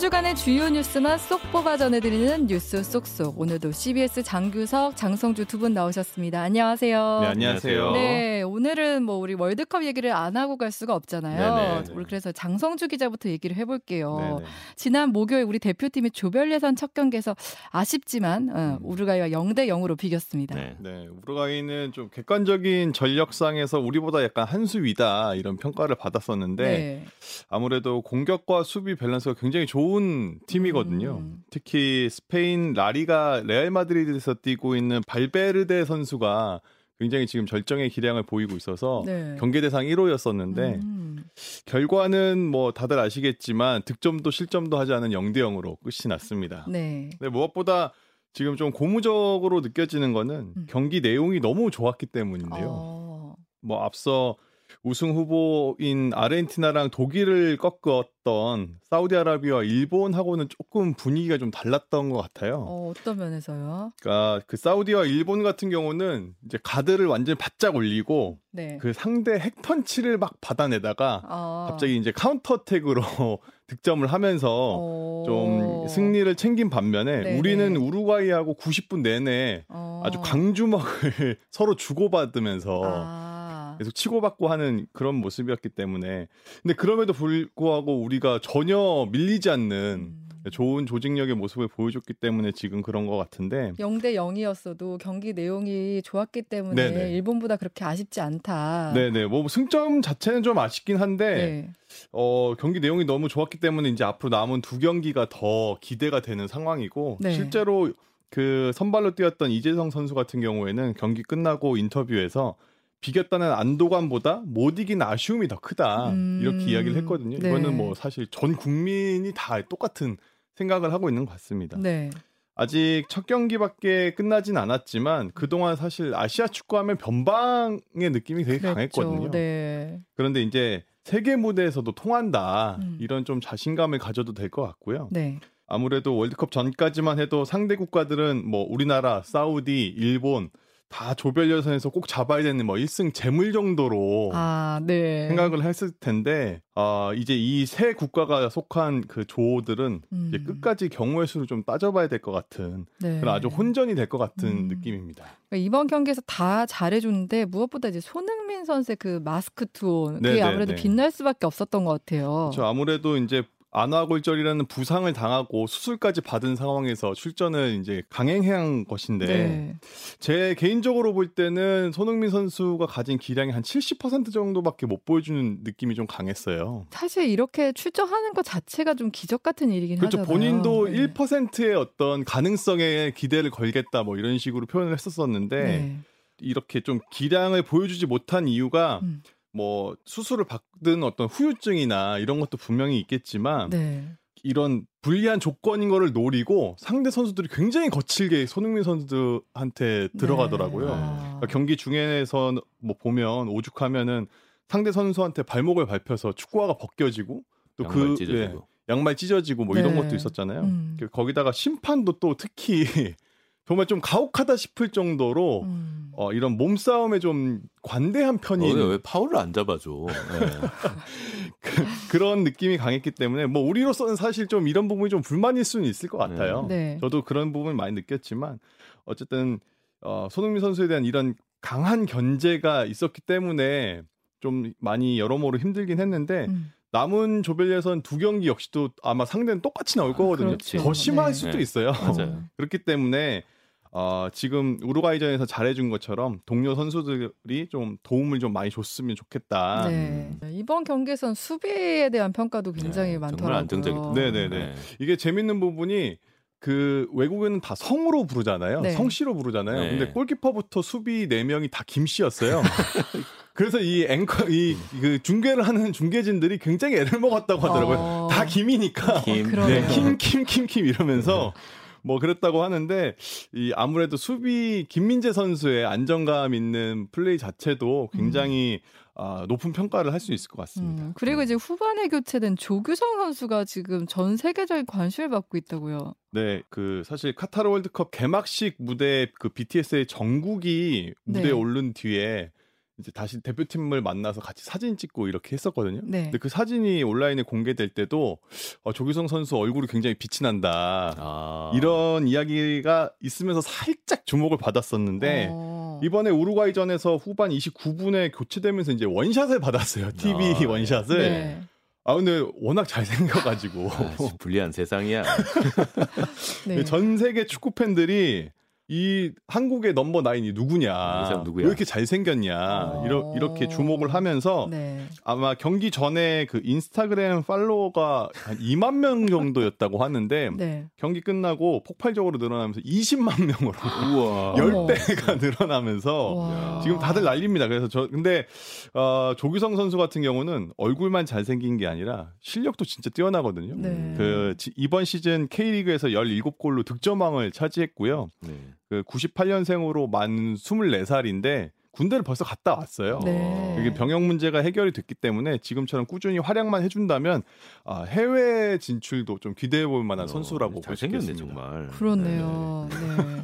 주간의 주요 뉴스만 쏙 뽑아 전해드리는 뉴스 쏙쏙. 오늘도 CBS 장규석, 장성주 두 분 나오셨습니다. 안녕하세요. 네, 안녕하세요. 네, 오늘은 뭐 우리 월드컵 얘기를 안 하고 갈 수가 없잖아요. 네네. 그래서 장성주 기자부터 얘기를 해볼게요. 네네. 지난 목요일 우리 대표팀이 조별 예선 첫 경기에서 아쉽지만 어, 음. 우루과이와 0대 0으로 비겼습니다. 네. 네, 우루과이는 좀 객관적인 전력상에서 우리보다 약간 한 수 위다 이런 평가를 받았었는데 네. 아무래도 공격과 수비 밸런스가 굉장히 좋은 팀이거든요. 음. 특히 스페인 라리가 레알 마드리드에서 뛰고 있는 발베르데 선수가 굉장히 지금 절정의 기량을 보이고 있어서 네. 경계 대상 1호였었는데 음. 결과는 뭐 다들 아시겠지만 득점도 실점도 하지 않은 0대 0으로 끝이 났습니다. 네. 근데 무엇보다 지금 좀 고무적으로 느껴지는 거는 음. 경기 내용이 너무 좋았기 때문인데요. 어. 뭐 앞서 우승 후보인 아르헨티나랑 독일을 꺾었던 사우디아라비아와 일본하고는 조금 분위기가 좀 달랐던 것 같아요. 어, 어떤 면에서요? 그러니까 그 사우디와 일본 같은 경우는 이제 가드를 완전 히 바짝 올리고 네. 그 상대 핵펀치를 막 받아내다가 아. 갑자기 이제 counter attack으로 득점을 하면서 오. 좀 승리를 챙긴 반면에 네네. 우리는 우루과이하고 90분 내내 어. 아주 강주먹을 서로 주고받으면서 아. 계속 치고받고 하는 그런 모습이었기 때문에 근데 그럼에도 불구하고 우리가 전혀 밀리지 않는 음. 좋은 조직력의 모습을 보여줬기 때문에 지금 그런 것 같은데 0대 0이었어도 경기 내용이 좋았기 때문에 네네. 일본보다 그렇게 아쉽지 않다. 네네 뭐 승점 자체는 좀 아쉽긴 한데 네. 어, 경기 내용이 너무 좋았기 때문에 이제 앞으로 남은 두 경기가 더 기대가 되는 상황이고 네. 실제로 그 선발로 뛰었던 이재성 선수 같은 경우에는 경기 끝나고 인터뷰에서 비겼다는 안도감보다 못 이긴 아쉬움이 더 크다 음. 이렇게 이야기를 했거든요. 네. 이거는 뭐 사실 전 국민이 다 똑같은 생각을 하고 있는 것 같습니다. 네. 아직 첫 경기밖에 끝나진 않았지만 그동안 사실 아시아 축구하면 변방의 느낌이 되게 그랬죠. 강했거든요. 네. 그런데 이제 세계 무대에서도 통한다 음. 이런 좀 자신감을 가져도 될 것 같고요. 네. 아무래도 월드컵 전까지만 해도 상대 국가들은 뭐 우리나라, 사우디, 일본 다 조별 예선에서 꼭 잡아야 되는 뭐 1승 제물 정도로 아, 네. 생각을 했을 텐데 어, 이제 이 세 국가가 속한 그 조들은 음. 이제 끝까지 경우의 수를 좀 따져봐야 될 것 같은 네. 그런 아주 혼전이 될 것 같은 음. 느낌입니다. 그러니까 이번 경기에서 다 잘해주는데 무엇보다 이제 손흥민 선수의 그 마스크 투혼 그게 네네, 아무래도 네. 빛날 수밖에 없었던 것 같아요. 그렇죠. 아무래도 이제 안와골절이라는 부상을 당하고 수술까지 받은 상황에서 출전을 이제 강행해야 한 것인데 네. 제 개인적으로 볼 때는 손흥민 선수가 가진 기량이 한 70% 정도밖에 못 보여주는 느낌이 좀 강했어요. 사실 이렇게 출전하는 것 자체가 좀 기적 같은 일이긴 그렇죠. 하잖아요. 본인도 네. 1%의 어떤 가능성에 기대를 걸겠다 뭐 이런 식으로 표현을 했었었는데 네. 이렇게 좀 기량을 보여주지 못한 이유가 음. 뭐 수술을 받은 어떤 후유증이나 이런 것도 분명히 있겠지만 네. 이런 불리한 조건인 거를 노리고 상대 선수들이 굉장히 거칠게 손흥민 선수한테 들어가더라고요. 네. 아. 그러니까 경기 중에서 뭐 보면 오죽하면은 상대 선수한테 발목을 밟혀서 축구화가 벗겨지고 또그 네, 양말 찢어지고 뭐 이런 네. 것도 있었잖아요. 음. 그 거기다가 심판도 또 특히 정말 좀 가혹하다 싶을 정도로 음. 어, 이런 몸싸움에 좀 관대한 편이 어, 왜 파울을 안 잡아줘? 네. 그, 런 느낌이 강했기 때문에 뭐 우리로서는 사실 좀 이런 부분이 좀 불만일 수는 있을 것 같아요. 네. 저도 그런 부분 을 많이 느꼈지만 어쨌든 어, 손흥민 선수에 대한 이런 강한 견제가 있었기 때문에 좀 많이 여러모로 힘들긴 했는데 음. 남은 조별 예선 두 경기 역시도 아마 상대는 똑같이 나올 아, 거거든요. 아, 더 심할 네. 수도 있어요. 그렇기 때문에 어, 지금 우루과이전에서 잘해준 것처럼 동료 선수들이 좀 도움을 좀 많이 줬으면 좋겠다. 네. 음. 이번 경기에선 수비에 대한 평가도 굉장히 네, 많더라고요. 정말 안정적이다. 네네네. 네. 이게 재밌는 부분이 그 외국에는 다 성으로 부르잖아요. 네. 성씨로 부르잖아요. 네. 근데 골키퍼부터 수비 네 명이 다 김씨였어요. 그래서 이 앵커 이 그 중계를 하는 중계진들이 굉장히 애를 먹었다고 하더라고요. 어... 다 김이니까 김, 네, 김, 김, 김, 김 이러면서 뭐 그랬다고 하는데 이 아무래도 수비 김민재 선수의 안정감 있는 플레이 자체도 굉장히 음. 아, 높은 평가를 할 수 있을 것 같습니다. 음, 그리고 이제 후반에 교체된 조규성 선수가 지금 전 세계적인 관심을 받고 있다고요. 네, 그 사실 카타르 월드컵 개막식 무대 그 BTS의 정국이 무대에 네. 오른 뒤에 이제 다시 대표팀을 만나서 같이 사진 찍고 이렇게 했었거든요. 네. 근데 그 사진이 온라인에 공개될 때도 어, 조규성 선수 얼굴이 굉장히 빛이 난다. 아. 이런 이야기가 있으면서 살짝 주목을 받았었는데 어. 이번에 우루과이전에서 후반 29분에 교체되면서 이제 원샷을 받았어요. TV 아, 원샷을. 네. 아 근데 워낙 잘생겨가지고 아, 불리한 세상이야. 네. 전 세계 축구 팬들이 이 한국의 넘버 나인이 누구냐, 누구야? 왜 이렇게 잘생겼냐, 어... 이러, 이렇게 주목을 하면서 네. 아마 경기 전에 그 인스타그램 팔로워가 한 2만 명 정도였다고 하는데 네. 경기 끝나고 폭발적으로 늘어나면서 20만 명으로 우와. 10배가 늘어나면서 우와. 지금 다들 난립니다. 그래서 저 근데 어, 조규성 선수 같은 경우는 얼굴만 잘생긴 게 아니라 실력도 진짜 뛰어나거든요. 네. 그 이번 시즌 K리그에서 17골로 득점왕을 차지했고요. 네. 그 98년생으로 만 24살인데 군대를 벌써 갔다 왔어요. 네. 그게 병역 문제가 해결이 됐기 때문에 지금처럼 꾸준히 활약만 해준다면 아, 해외 진출도 좀 기대해 볼 만한 어, 선수라고 잘생겼네 정말. 그렇네요. 네. 네.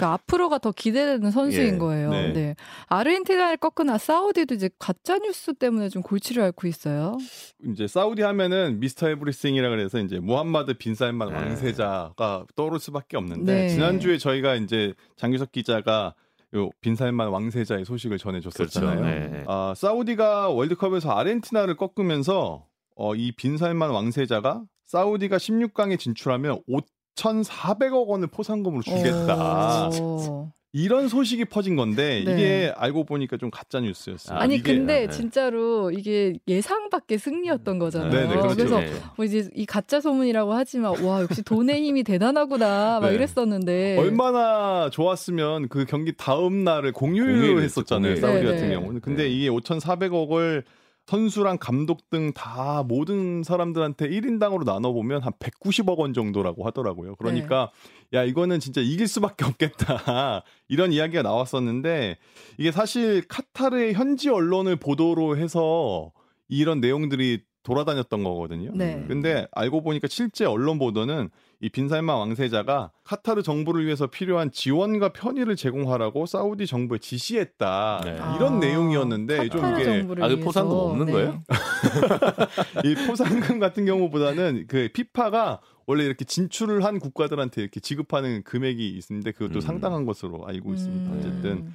그러니까 앞으로가 더 기대되는 선수인 예. 거예요. 네. 네. 아르헨티나를 꺾으나 사우디도 이제 가짜 뉴스 때문에 좀 골치를 앓고 있어요. 이제 사우디 하면은 미스터 에브리싱이라 그래서 이제 무함마드 빈살만 네. 왕세자가 떠오를 수밖에 없는데 네. 지난주에 저희가 이제 장규석 기자가 요 빈살만 왕세자의 소식을 전해줬었잖아요. 그렇죠. 네. 아, 사우디가 월드컵에서 아르헨티나를 꺾으면서 어, 이 빈살만 왕세자가 사우디가 16강에 진출하면 5,400억 원을 포상금으로 주겠다. 이런 소식이 퍼진 건데 네. 이게 알고 보니까 좀 가짜 뉴스였어요. 아니 이게, 근데 네. 진짜로 이게 예상 밖의 승리였던 거잖아요. 네, 네 그렇죠. 그래서 네. 뭐 이제 이 가짜 소문이라고 하지만 와 역시 돈의 힘이 대단하구나 막 네. 이랬었는데 얼마나 좋았으면 그 경기 다음 날을 공휴일로 했었잖아요. 사우디 같은 경우는. 근데 이게 5,400억을 선수랑 감독 등 다 모든 사람들한테 1인당으로 나눠 보면 한 190억 원 정도라고 하더라고요. 그러니까 네. 야 이거는 진짜 이길 수밖에 없겠다 이런 이야기가 나왔었는데 이게 사실 카타르의 현지 언론을 보도로 해서 이런 내용들이 돌아다녔던 거거든요. 네. 근데 알고 보니까 실제 언론 보도는 이 빈살만 왕세자가 카타르 정부를 위해서 필요한 지원과 편의를 제공하라고 사우디 정부에 지시했다. 네. 이런 아, 내용이었는데 좀 이게 아, 그 포상금 없는 네. 거예요? 이 포상금 같은 경우보다는 그 피파가 원래 이렇게 진출을 한 국가들한테 이렇게 지급하는 금액이 있는데 그것도 음. 상당한 것으로 알고 있습니다. 음. 어쨌든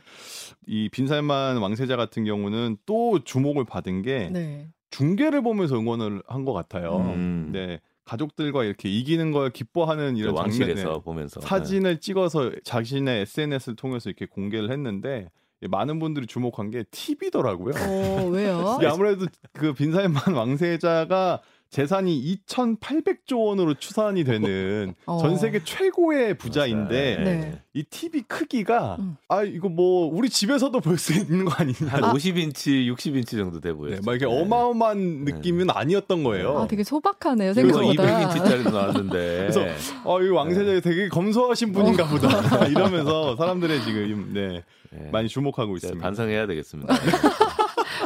이 빈살만 왕세자 같은 경우는 또 주목을 받은 게 네. 중계를 보면서 응원을 한 것 같아요. 음. 네. 가족들과 이렇게 이기는 걸 기뻐하는 이런 장면에서 보면서 사진을 네. 찍어서 자신의 SNS를 통해서 이렇게 공개를 했는데 많은 분들이 주목한 게 TV더라고요. 어, 왜요? 아무래도 그 빈살만 왕세자가 재산이 2,800조 원으로 추산이 되는 어. 전 세계 최고의 부자인데 네. 이 TV 크기가 음. 아 이거 뭐 우리 집에서도 볼 수 있는 거 아니냐? 한 아. 50인치, 60인치 정도 돼 보여요. 네, 막 이렇게 네. 어마어마한 네. 느낌은 아니었던 거예요. 아, 되게 소박하네요. 생각보다. 200인치짜리도 나왔는데. 그래서 어, 이 왕세자가 되게 검소하신 분인가 어. 보다 이러면서 사람들의 지금 네, 네. 많이 주목하고 있습니다. 반성해야 되겠습니다.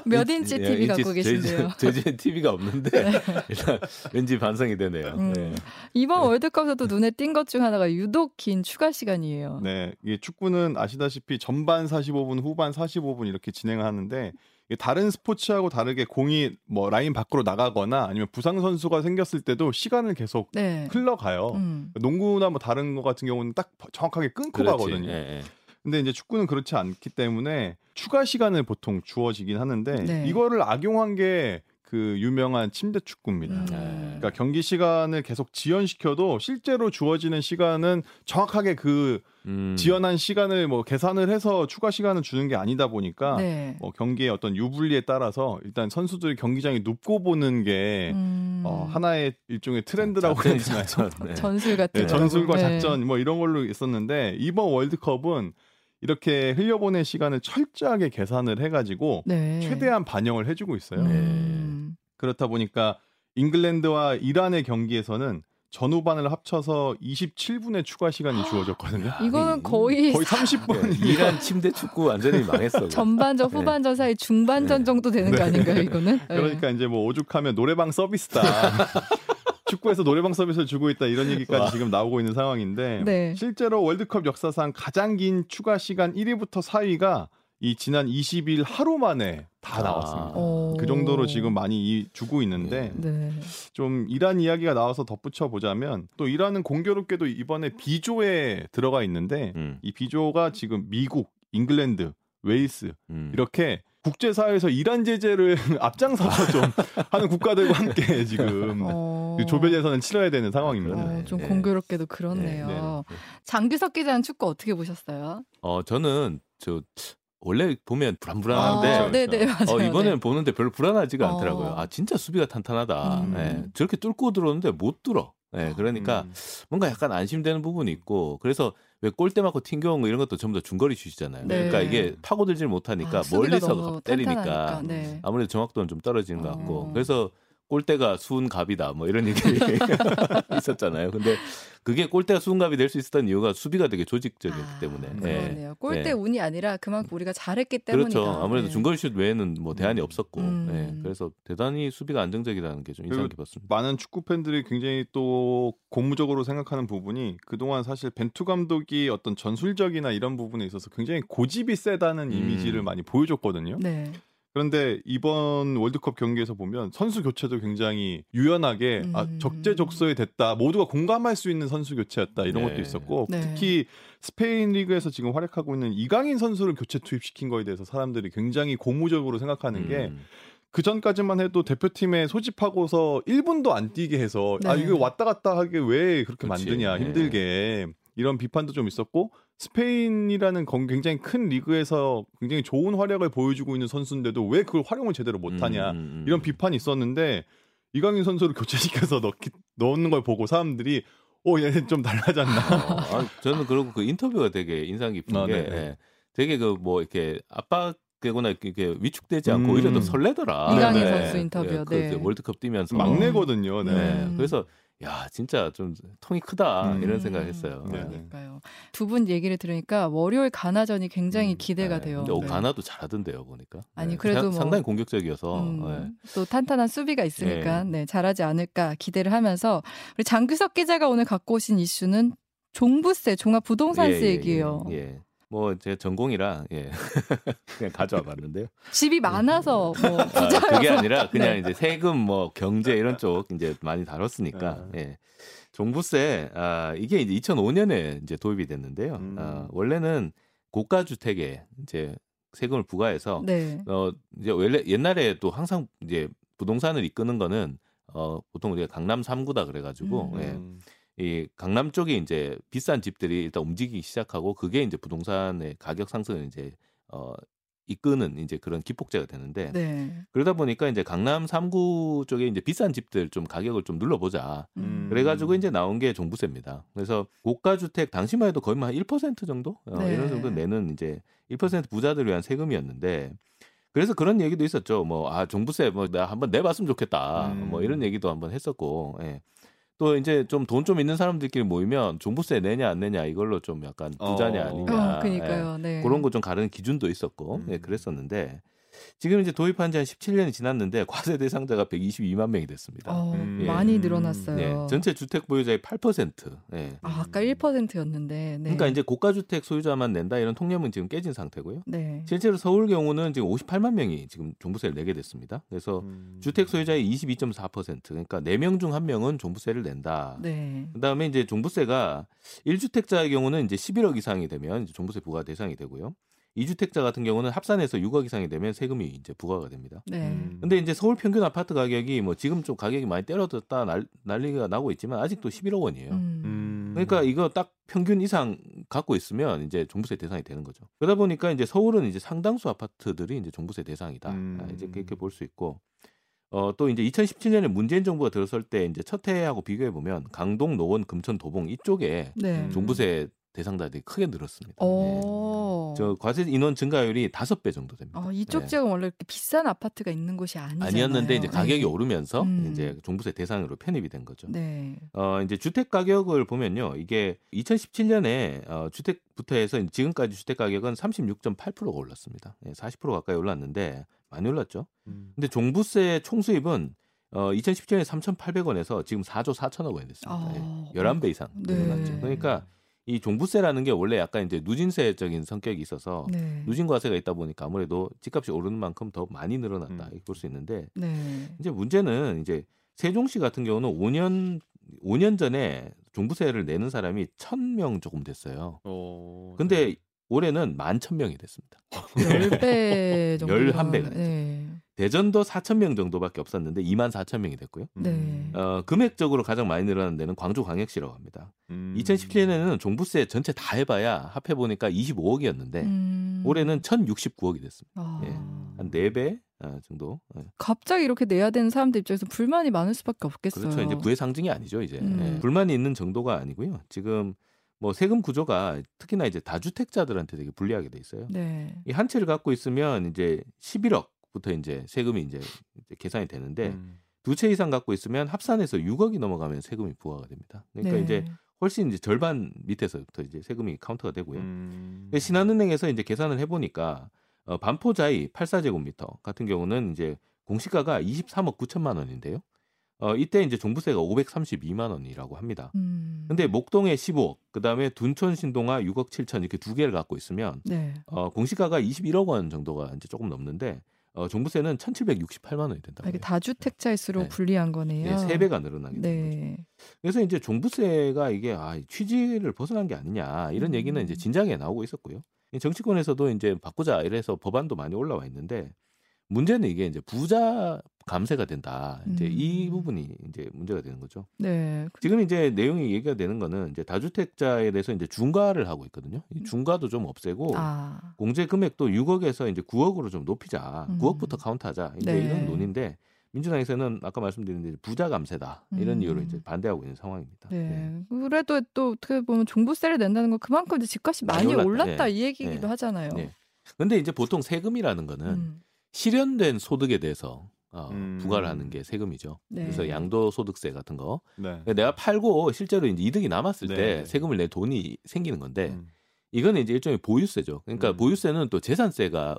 몇 인치 TV 갖고 계신데요? 제 집에 TV가 없는데 네. 일단 왠지 반성이 되네요. 음. 네. 이번 월드컵에서도 눈에 띈 것 중 하나가 유독 긴 추가 시간이에요. 네, 이게 축구는 아시다시피 전반 45분, 후반 45분 이렇게 진행하는데 다른 스포츠하고 다르게 공이 뭐 라인 밖으로 나가거나 아니면 부상 선수가 생겼을 때도 시간을 계속 네. 흘러가요. 음. 농구나 뭐 다른 거 같은 경우는 딱 정확하게 끊고 그렇지. 가거든요. 네. 근데 이제 축구는 그렇지 않기 때문에 추가 시간을 보통 주어지긴 하는데 네. 이거를 악용한 게 그 유명한 침대 축구입니다. 음. 네. 그러니까 경기 시간을 계속 지연시켜도 실제로 주어지는 시간은 정확하게 그 음. 지연한 시간을 뭐 계산을 해서 추가 시간을 주는 게 아니다 보니까 네. 뭐 경기의 어떤 유불리에 따라서 일단 선수들이 경기장에 눕고 보는 게 음. 어, 하나의 일종의 트렌드라고 해야 되나요? 네. 전술 같은 네, 전술과 네. 작전 뭐 이런 걸로 있었는데 이번 월드컵은 이렇게 흘려보낸 시간을 철저하게 계산을 해가지고 네. 최대한 반영을 해주고 있어요. 네. 그렇다 보니까 잉글랜드와 이란의 경기에서는 전후반을 합쳐서 27분의 추가 시간이 주어졌거든요. 이거는 거의 거의 30분. 이란 침대 축구 완전히 망했어. 전반전, 네. 후반전 사이 중반전 네. 정도 되는 거 네. 아닌가요, 이거는? 그러니까 이제 뭐 오죽하면 노래방 서비스다. 축구에서 노래방 서비스를 주고 있다 이런 얘기까지 와. 지금 나오고 있는 상황인데 네. 실제로 월드컵 역사상 가장 긴 추가 시간 1위부터 4위가 이 지난 20일 하루 만에 다 아. 나왔습니다. 아. 그 정도로 지금 많이 주고 있는데 네. 네. 좀 이란 이야기가 나와서 덧붙여 보자면 또 이란은 공교롭게도 이번에 비조에 들어가 있는데 음. 이 비조가 지금 미국, 잉글랜드, 웨일스 음. 이렇게 국제사회에서 이란 제재를 앞장서서 좀 하는 국가들과 함께 지금 어... 그 조별 예선을 치러야 되는 상황입니다. 어, 좀 네. 공교롭게도 그렇네요. 네. 네. 장규석 기자는 축구 어떻게 보셨어요? 어 저는 저 원래 보면 불안불안한데 아, 네네, 맞아요. 어, 이번에는 네. 보는데 별로 불안하지가 어. 않더라고요. 아 진짜 수비가 탄탄하다. 음. 네, 저렇게 뚫고 들어오는데 못 뚫어. 네, 그러니까 음. 뭔가 약간 안심되는 부분이 있고 그래서 왜 골대 맞고 튕겨온 거 이런 것도 전부 다 중거리 슛이잖아요. 네. 그러니까 이게 파고들질 못하니까 아, 멀리서 때리니까 네. 아무래도 정확도는 좀 떨어지는 것 같고 어. 그래서 골대가 수은 갑이다 뭐 이런 얘기 있었잖아요. 근데 그게 골대가 수은갑이 될 수 있었던 이유가 수비가 되게 조직적이었기 아, 때문에. 그러네요. 네. 골대 네. 운이 아니라 그만큼 우리가 잘했기 때문이다. 그렇죠. 아무래도 네. 중거리슛 외에는 뭐 대안이 음. 없었고, 음. 네. 그래서 대단히 수비가 안정적이라는 게 좀 인상 깊었습니다. 많은 축구 팬들이 굉장히 또 고무적으로 생각하는 부분이 그동안 사실 벤투 감독이 어떤 전술적이나 이런 부분에 있어서 굉장히 고집이 세다는 음. 이미지를 많이 보여줬거든요. 네. 그런데 이번 월드컵 경기에서 보면 선수 교체도 굉장히 유연하게 아, 음. 아, 적재적소에 됐다. 모두가 공감할 수 있는 선수 교체였다. 이런 네. 것도 있었고 네. 특히 스페인 리그에서 지금 활약하고 있는 이강인 선수를 교체 투입시킨 거에 대해서 사람들이 굉장히 고무적으로 생각하는 게 음. 그 전까지만 해도 대표팀에 소집하고서 1분도 안 뛰게 해서 아, 네. 아 이게 왔다 갔다 하게 왜 그렇게 그치. 만드냐 네. 힘들게 이런 비판도 좀 있었고 스페인이라는 굉장히 큰 리그에서 굉장히 좋은 활약을 보여주고 있는 선수인데도 왜 그걸 활용을 제대로 못하냐 음, 음, 음. 이런 비판이 있었는데 이강인 선수를 교체시켜서 넣기, 넣는 걸 보고 사람들이 어 얘는 좀 달라졌나? 어, 아, 저는 그리고 그 인터뷰가 되게 인상 깊은 아, 게 예, 되게 그 뭐 이렇게 압박 되거나 이렇게 위축되지 않고 음. 오히려 더 설레더라. 이강인 네. 선수 인터뷰. 네. 그 월드컵 뛰면서 막내거든요. 네. 네. 그래서 야 진짜 좀 통이 크다 음. 이런 생각했어요. 네. 그러니까요. 두 분 얘기를 들으니까 월요일 가나전이 굉장히 음. 기대가 네. 돼요. 네. 가나도 잘하던데요 보니까. 아니 네. 그래도 뭐, 상당히 공격적이어서 음. 네. 또 탄탄한 수비가 있으니까 네. 네. 잘하지 않을까 기대를 하면서 우리 장규석 기자가 오늘 갖고 오신 이슈는 종부세 종합 부동산세 예, 예, 얘기예요. 예, 예. 뭐 제 전공이라 예 그냥 가져와 봤는데요. 집이 많아서 뭐 아, 그게 아니라 그냥 네. 이제 세금 뭐 경제 이런 쪽 이제 많이 다뤘으니까 네. 예. 종부세 아 이게 이제 2005년에 이제 도입이 됐는데요. 음. 아, 원래는 고가 주택에 이제 세금을 부과해서 네. 어 이제 원래 옛날에 또 항상 이제 부동산을 이끄는 거는 어 보통 우리가 강남 3구다 그래 가지고 음. 예. 이 강남 쪽에 이제 비싼 집들이 일단 움직이기 시작하고 그게 이제 부동산의 가격 상승을 이제 어 이끄는 이제 그런 기폭제가 되는데 네. 그러다 보니까 이제 강남 3구 쪽에 이제 비싼 집들 좀 가격을 좀 눌러보자. 음. 그래가지고 이제 나온 게 종부세입니다. 그래서 고가 주택 당시만 해도 거의 뭐 한1% 정도 어, 네. 이런 정도 내는 이제 1% 부자들을 위한 세금이었는데 그래서 그런 얘기도 있었죠. 뭐 아 종부세 뭐 나 한번 내봤으면 좋겠다. 음. 뭐 이런 얘기도 한번 했었고. 예. 또 이제 좀 돈좀 좀 있는 사람들끼리 모이면 종부세 내냐 안 내냐 이걸로 좀 약간 부자냐 어. 아니냐 어, 그러니까요. 예. 네. 그런 거 좀 가르는 기준도 있었고 음. 예, 그랬었는데 지금 이제 도입한 지 한 17년이 지났는데 과세 대상자가 122만 명이 됐습니다. 어, 예. 많이 늘어났어요. 네, 전체 주택 보유자의 8%. 예. 아, 아까 1%였는데. 네. 그러니까 이제 고가 주택 소유자만 낸다 이런 통념은 지금 깨진 상태고요. 네. 실제로 서울 경우는 지금 58만 명이 지금 종부세를 내게 됐습니다. 그래서 음. 주택 소유자의 22.4% 그러니까 4명 중 1명은 종부세를 낸다. 네. 그다음에 이제 종부세가 1주택자의 경우는 이제 11억 이상이 되면 이제 종부세 부과 대상이 되고요. 이주택자 같은 경우는 합산해서 6억 이상이 되면 세금이 이제 부과가 됩니다. 네. 음. 근데 이제 서울 평균 아파트 가격이 뭐 지금 좀 가격이 많이 떨어졌다 날, 난리가 나고 있지만 아직도 11억 원이에요. 음. 음. 그러니까 이거 딱 평균 이상 갖고 있으면 이제 종부세 대상이 되는 거죠. 그러다 보니까 이제 서울은 이제 상당수 아파트들이 이제 종부세 대상이다. 음. 아, 이제 그렇게 볼 수 있고 어, 또 이제 2017년에 문재인 정부가 들어설 때 이제 첫 해하고 비교해 보면 강동, 노원, 금천, 도봉 이쪽에 네. 종부세 대상자들이 크게 늘었습니다. 네. 저 과세 인원 증가율이 다섯 배 정도 됩니다. 어, 이쪽 네. 지역은 원래 이렇게 비싼 아파트가 있는 곳이 아니잖아요. 아니었는데 이제 가격이 네. 오르면서 음. 이제 종부세 대상으로 편입이 된 거죠. 네. 어, 이제 주택 가격을 보면요. 이게 2017년에 어, 주택부터 해서 지금까지 주택 가격은 36.8%가 올랐습니다. 네, 40% 가까이 올랐는데 많이 올랐죠. 음. 근데 종부세 총수입은 어, 2017년에 3,800원에서 지금 4조 4천억 원이 됐습니다. 아, 11배 이상 늘어났죠. 그러니까 이 종부세라는 게 원래 약간 이제 누진세적인 성격이 있어서 네. 누진과세가 있다 보니까 아무래도 집값이 오르는 만큼 더 많이 늘어났다 음. 볼수 있는데 네. 이제 문제는 이제 세종시 같은 경우는 5년 5년 전에 종부세를 내는 사람이 1000명 조금 됐어요. 어, 근데 네. 올해는 11,000명이 됐습니다. 10배 정도. 11배가 네. 대전도 4천 명 정도밖에 없었는데 2만 4천 명이 됐고요. 네. 어, 금액적으로 가장 많이 늘어난 데는 광주 광역시라고 합니다. 음. 2017년에는 종부세 전체 다 해봐야 합해 보니까 25억이었는데 음. 올해는 1,069억이 됐습니다. 아. 예. 한 4배 어, 정도. 예. 갑자기 이렇게 내야 되는 사람들 입장에서 불만이 많을 수밖에 없겠어요. 그렇죠. 이제 부의 상징이 아니죠. 이제 음. 예. 불만이 있는 정도가 아니고요. 지금 뭐 세금 구조가 특히나 이제 다주택자들한테 되게 불리하게 돼 있어요. 네. 이한 채를 갖고 있으면 이제 11억 부터 이제 세금이 이제 계산이 되는데 음. 두채 이상 갖고 있으면 합산해서 6억이 넘어가면 세금이 부과가 됩니다. 그러니까 네. 이제 훨씬 이제 절반 밑에서부터 이제 세금이 카운트가 되고요. 음. 신한은행에서 이제 계산을 해보니까 어, 반포자이 84제곱미터 같은 경우는 이제 공시가가 23억 9천만 원인데요. 어, 이때 이제 종부세가 532만 원이라고 합니다. 음. 근데 목동에 15억, 그 다음에 둔촌 신동아 6억 7천 이렇게 두 개를 갖고 있으면 네. 어, 공시가가 21억 원 정도가 이제 조금 넘는데 어, 종부세는 1,768만 원이 된다. 아, 이게 다주택자일수록 네. 불리한 거네요. 네, 3배가 늘어나게 네. 되는 거죠. 그래서 이제 종부세가 이게 아, 취지를 벗어난 게 아니냐 이런 음. 얘기는 이제 진작에 나오고 있었고요. 정치권에서도 이제 바꾸자 이래서 법안도 많이 올라와 있는데 문제는 이게 이제 부자 감세가 된다. 이제 음. 이 부분이 이제 문제가 되는 거죠. 네. 지금 이제 내용이 얘기가 되는 거는 이제 다주택자에 대해서 이제 중과를 하고 있거든요. 이 음. 중과도 좀 없애고 아. 공제 금액도 6억에서 이제 9억으로 좀 높이자. 음. 9억부터 카운트하자. 이제 네. 이런 논인데 민주당에서는 아까 말씀드린 대로 부자 감세다 이런 음. 이유로 이제 반대하고 있는 상황입니다. 네. 네. 그래도 또 어떻게 보면 종부세를 낸다는 건 그만큼 이제 집값이 많이, 많이 올랐다 네. 이 얘기기도 네. 하잖아요. 네. 근데 이제 보통 세금이라는 거는 음. 실현된 소득에 대해서 어, 음. 부과를 하는 게 세금이죠. 네. 그래서 양도소득세 같은 거. 네. 그러니까 내가 팔고 실제로 이제 이득이 남았을 네. 때 세금을 내 돈이 생기는 건데 음. 이거는 이제 일종의 보유세죠. 그러니까 음. 보유세는 또 재산세가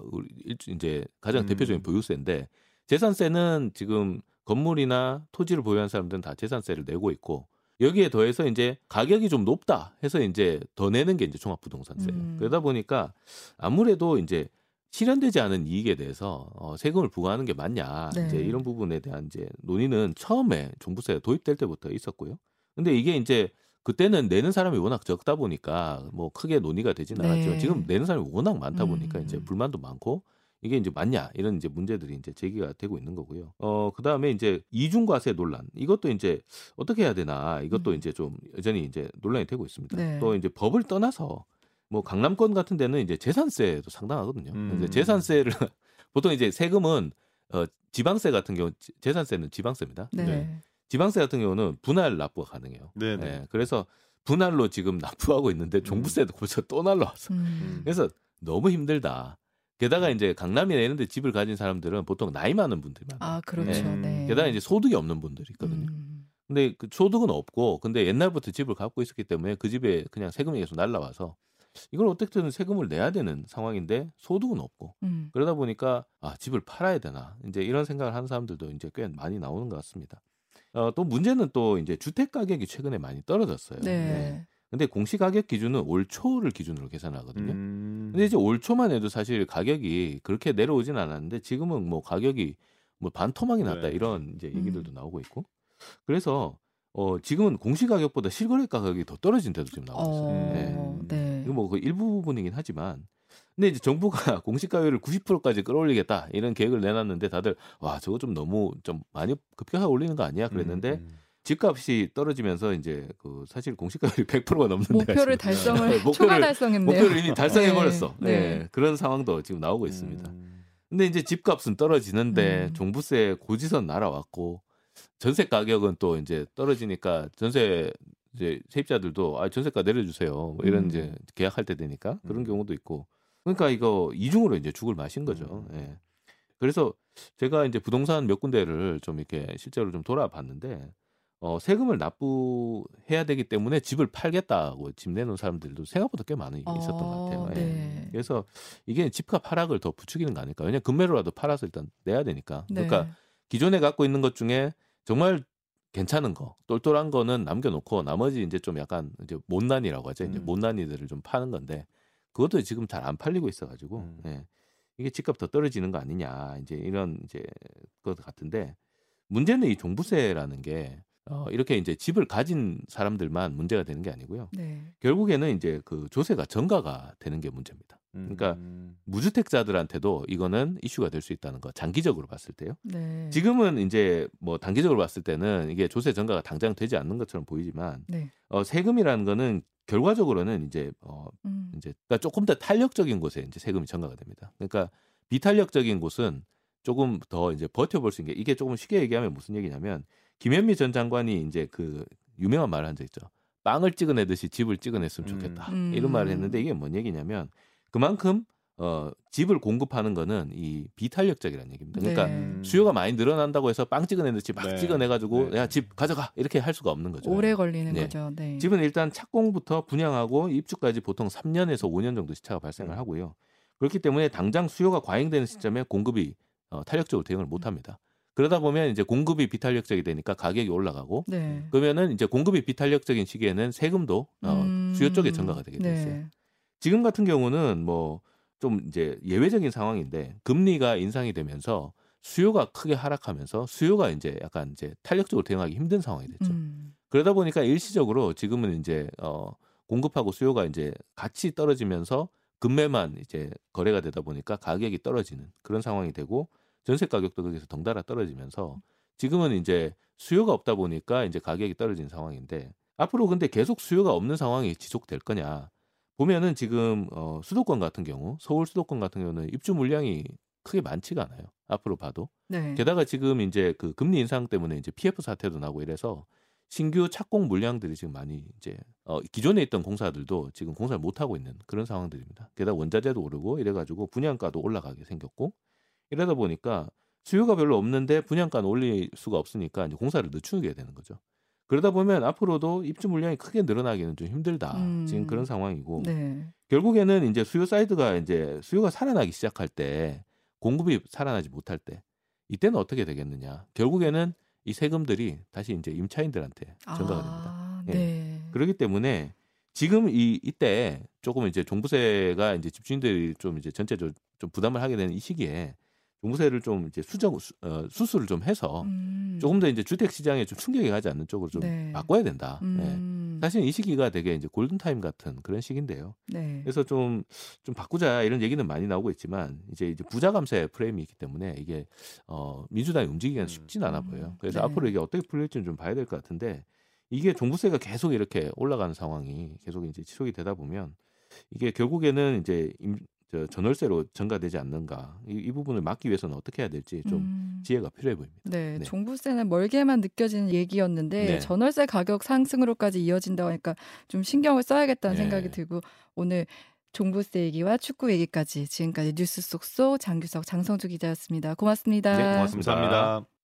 이제 가장 대표적인 음. 보유세인데 재산세는 지금 건물이나 토지를 보유한 사람들은 다 재산세를 내고 있고 여기에 더해서 이제 가격이 좀 높다 해서 이제 더 내는 게 이제 종합부동산세. 음. 그러다 보니까 아무래도 이제 실현되지 않은 이익에 대해서 어, 세금을 부과하는 게 맞냐 네. 이제 이런 부분에 대한 이제 논의는 처음에 종부세가 도입될 때부터 있었고요. 근데 이게 이제 그때는 내는 사람이 워낙 적다 보니까 뭐 크게 논의가 되지는 네. 않았죠. 지금 내는 사람이 워낙 많다 보니까 음. 이제 불만도 많고 이게 이제 맞냐 이런 이제 문제들이 이제 제기가 되고 있는 거고요. 어 그다음에 이제 이중과세 논란 이것도 이제 어떻게 해야 되나 이것도 음. 이제 좀 여전히 이제 논란이 되고 있습니다. 네. 또 이제 법을 떠나서 뭐 강남권 같은 데는 이제 재산세도 상당하거든요. 음. 이제 재산세를 보통 이제 세금은 어 지방세 같은 경우 재산세는 지방세입니다. 네. 네. 지방세 같은 경우는 분할 납부가 가능해요. 네, 네. 네. 그래서 분할로 지금 납부하고 있는데 음. 종부세도 벌써 또 날라왔어. 음. 그래서 너무 힘들다. 게다가 음. 이제 강남이나 이런 데 집을 가진 사람들은 보통 나이 많은 분들이 많아요. 아, 그렇죠. 네. 네. 게다가 이제 소득이 없는 분들이 있거든요. 음. 근데 그 소득은 없고 근데 옛날부터 집을 갖고 있었기 때문에 그 집에 그냥 세금이 계속 날라와서 이걸 어떻게든 세금을 내야 되는 상황인데 소득은 없고 음. 그러다 보니까 아 집을 팔아야 되나 이제 이런 생각을 하는 사람들도 이제 꽤 많이 나오는 것 같습니다. 어, 또 문제는 또 이제 주택 가격이 최근에 많이 떨어졌어요. 네. 네. 근데 공시 가격 기준은 올 초를 기준으로 계산하거든요. 음. 근데 이제 올 초만 해도 사실 가격이 그렇게 내려오진 않았는데 지금은 뭐 가격이 뭐 반토막이 났다 네. 이런 이제 얘기들도 음. 나오고 있고 그래서 어, 지금은 공시 가격보다 실거래 가격이 더 떨어진 데도 지금 나오고 있어요. 어, 네. 네. 이거 뭐 그 일부분이긴 하지만 근데 이제 정부가 공시가율을 90%까지 끌어올리겠다 이런 계획을 내놨는데 다들 와 저거 좀 너무 좀 많이 급격하게 올리는 거 아니야 그랬는데 음, 음. 집값이 떨어지면서 이제 그 사실 공시가율이 100%가 넘는 목표를 달성을 네, 목표를, 초과 달성했네요. 목표를 이미 달성해 버렸어. 네. 네. 네. 그런 상황도 지금 나오고 있습니다. 음. 근데 이제 집값은 떨어지는데 음. 종부세 고지선 날아왔고 전세 가격은 또 이제 떨어지니까 전세 이제 세입자들도 아 전세가 내려주세요. 뭐 이런 음. 이제 계약할 때 되니까 그런 음. 경우도 있고. 그러니까 이거 이중으로 이제 죽을 마신 거죠. 음. 예. 그래서 제가 이제 부동산 몇 군데를 좀 이렇게 실제로 좀 돌아봤는데 어, 세금을 납부해야 되기 때문에 집을 팔겠다고 집 내놓은 사람들도 생각보다 꽤 많이 있었던 어, 것 같아요. 예. 네. 그래서 이게 집값 하락을 더 부추기는 거 아닐까? 왜냐 금매로라도 팔아서 일단 내야 되니까. 네. 그러니까 기존에 갖고 있는 것 중에 정말 괜찮은 거, 똘똘한 거는 남겨놓고 나머지 이제 좀 약간 이제 못난이라고 하죠. 이제 음. 못난이들을 좀 파는 건데 그것도 지금 잘 안 팔리고 있어가지고 음. 예. 이게 집값 더 떨어지는 거 아니냐 이제 이런 이제 것 같은데 문제는 이 종부세라는 게 어, 이렇게 이제 집을 가진 사람들만 문제가 되는 게 아니고요. 네. 결국에는 이제 그 조세가 전가가 되는 게 문제입니다. 그러니까 음. 무주택자들한테도 이거는 이슈가 될 수 있다는 거 장기적으로 봤을 때요. 네. 지금은 이제 뭐 단기적으로 봤을 때는 이게 조세 전가가 당장 되지 않는 것처럼 보이지만 네. 어, 세금이라는 거는 결과적으로는 이제 어 음. 이제 그러니까 조금 더 탄력적인 곳에 이제 세금이 전가가 됩니다. 그러니까 비탄력적인 곳은 조금 더 이제 버텨볼 수 있는 게 이게 조금 쉽게 얘기하면 무슨 얘기냐면 김현미 전 장관이 이제 그 유명한 말을 한 적 있죠. 빵을 찍어내듯이 집을 찍어냈으면 좋겠다. 음. 이런 말을 했는데 이게 뭔 얘기냐면 그만큼 어, 집을 공급하는 거는 이 비탄력적이라는 얘기입니다. 그러니까 네. 수요가 많이 늘어난다고 해서 빵 찍어내듯이 막 네. 찍어내가지고 네. 야집 가져가 이렇게 할 수가 없는 거죠. 오래 걸리는 네. 거죠. 네. 집은 일단 착공부터 분양하고 입주까지 보통 3년에서 5년 정도 시차가 발생을 음. 하고요. 그렇기 때문에 당장 수요가 과잉되는 시점에 공급이 어, 탄력적으로 대응을 못합니다. 그러다 보면 이제 공급이 비탄력적이 되니까 가격이 올라가고 네. 그러면은 이제 공급이 비탄력적인 시기에는 세금도 어, 음... 수요 쪽에 증가가 되게 돼 있어요. 네. 지금 같은 경우는 뭐 좀 이제 예외적인 상황인데 금리가 인상이 되면서 수요가 크게 하락하면서 수요가 이제 약간 이제 탄력적으로 대응하기 힘든 상황이 됐죠. 음. 그러다 보니까 일시적으로 지금은 이제 어 공급하고 수요가 이제 같이 떨어지면서 금매만 이제 거래가 되다 보니까 가격이 떨어지는 그런 상황이 되고 전세 가격도 거기서 덩달아 떨어지면서 지금은 이제 수요가 없다 보니까 이제 가격이 떨어진 상황인데 앞으로 근데 계속 수요가 없는 상황이 지속될 거냐 보면은 지금 어, 수도권 같은 경우 서울 수도권 같은 경우는 입주 물량이 크게 많지가 않아요. 앞으로 봐도. 네. 게다가 지금 이제 그 금리 인상 때문에 이제 PF 사태도 나고 이래서 신규 착공 물량들이 지금 많이 이제 어, 기존에 있던 공사들도 지금 공사를 못 하고 있는 그런 상황들입니다. 게다가 원자재도 오르고 이래가지고 분양가도 올라가게 생겼고 이러다 보니까 수요가 별로 없는데 분양가는 올릴 수가 없으니까 이제 공사를 늦추게 되는 거죠. 그러다 보면 앞으로도 입주 물량이 크게 늘어나기는 좀 힘들다. 음. 지금 그런 상황이고 네. 결국에는 이제 수요 사이드가 이제 수요가 살아나기 시작할 때 공급이 살아나지 못할 때 이때는 어떻게 되겠느냐? 결국에는 이 세금들이 다시 이제 임차인들한테 전가가 됩니다. 아, 예. 네. 그렇기 때문에 지금 이 이때 조금 이제 종부세가 이제 집주인들이 좀 이제 전체적으로 좀 부담을 하게 되는 이 시기에 종부세를 좀 이제 수정 어, 수술을 좀 해서 음. 조금 더 이제 주택 시장에 좀 충격이 가지 않는 쪽으로 좀 네. 바꿔야 된다. 네. 음. 네. 사실 이 시기가 되게 이제 골든 타임 같은 그런 시기인데요. 네. 그래서 좀좀 좀 바꾸자 이런 얘기는 많이 나오고 있지만 이제 이제 부자 감세 프레임이 있기 때문에 이게 어 민주당이 움직이기가 음. 쉽진 않아 보여요. 그래서 네. 앞으로 이게 어떻게 풀릴지는 좀 봐야 될 것 같은데 이게 종부세가 계속 이렇게 올라가는 상황이 계속 이제 지속이 되다 보면 이게 결국에는 이제 저 전월세로 전가되지 않는가 이, 이, 부분을 막기 위해서는 어떻게 해야 될지 좀 음. 지혜가 필요해 보입니다. 네, 네, 종부세는 멀게만 느껴지는 얘기였는데 네. 전월세 가격 상승으로까지 이어진다고 하니까 좀 신경을 써야겠다는 네. 생각이 들고 오늘 종부세 얘기와 축구 얘기까지 지금까지 뉴스 속소 장규석 장성주 기자였습니다. 고맙습니다. 네, 고맙습니다. 감사합니다.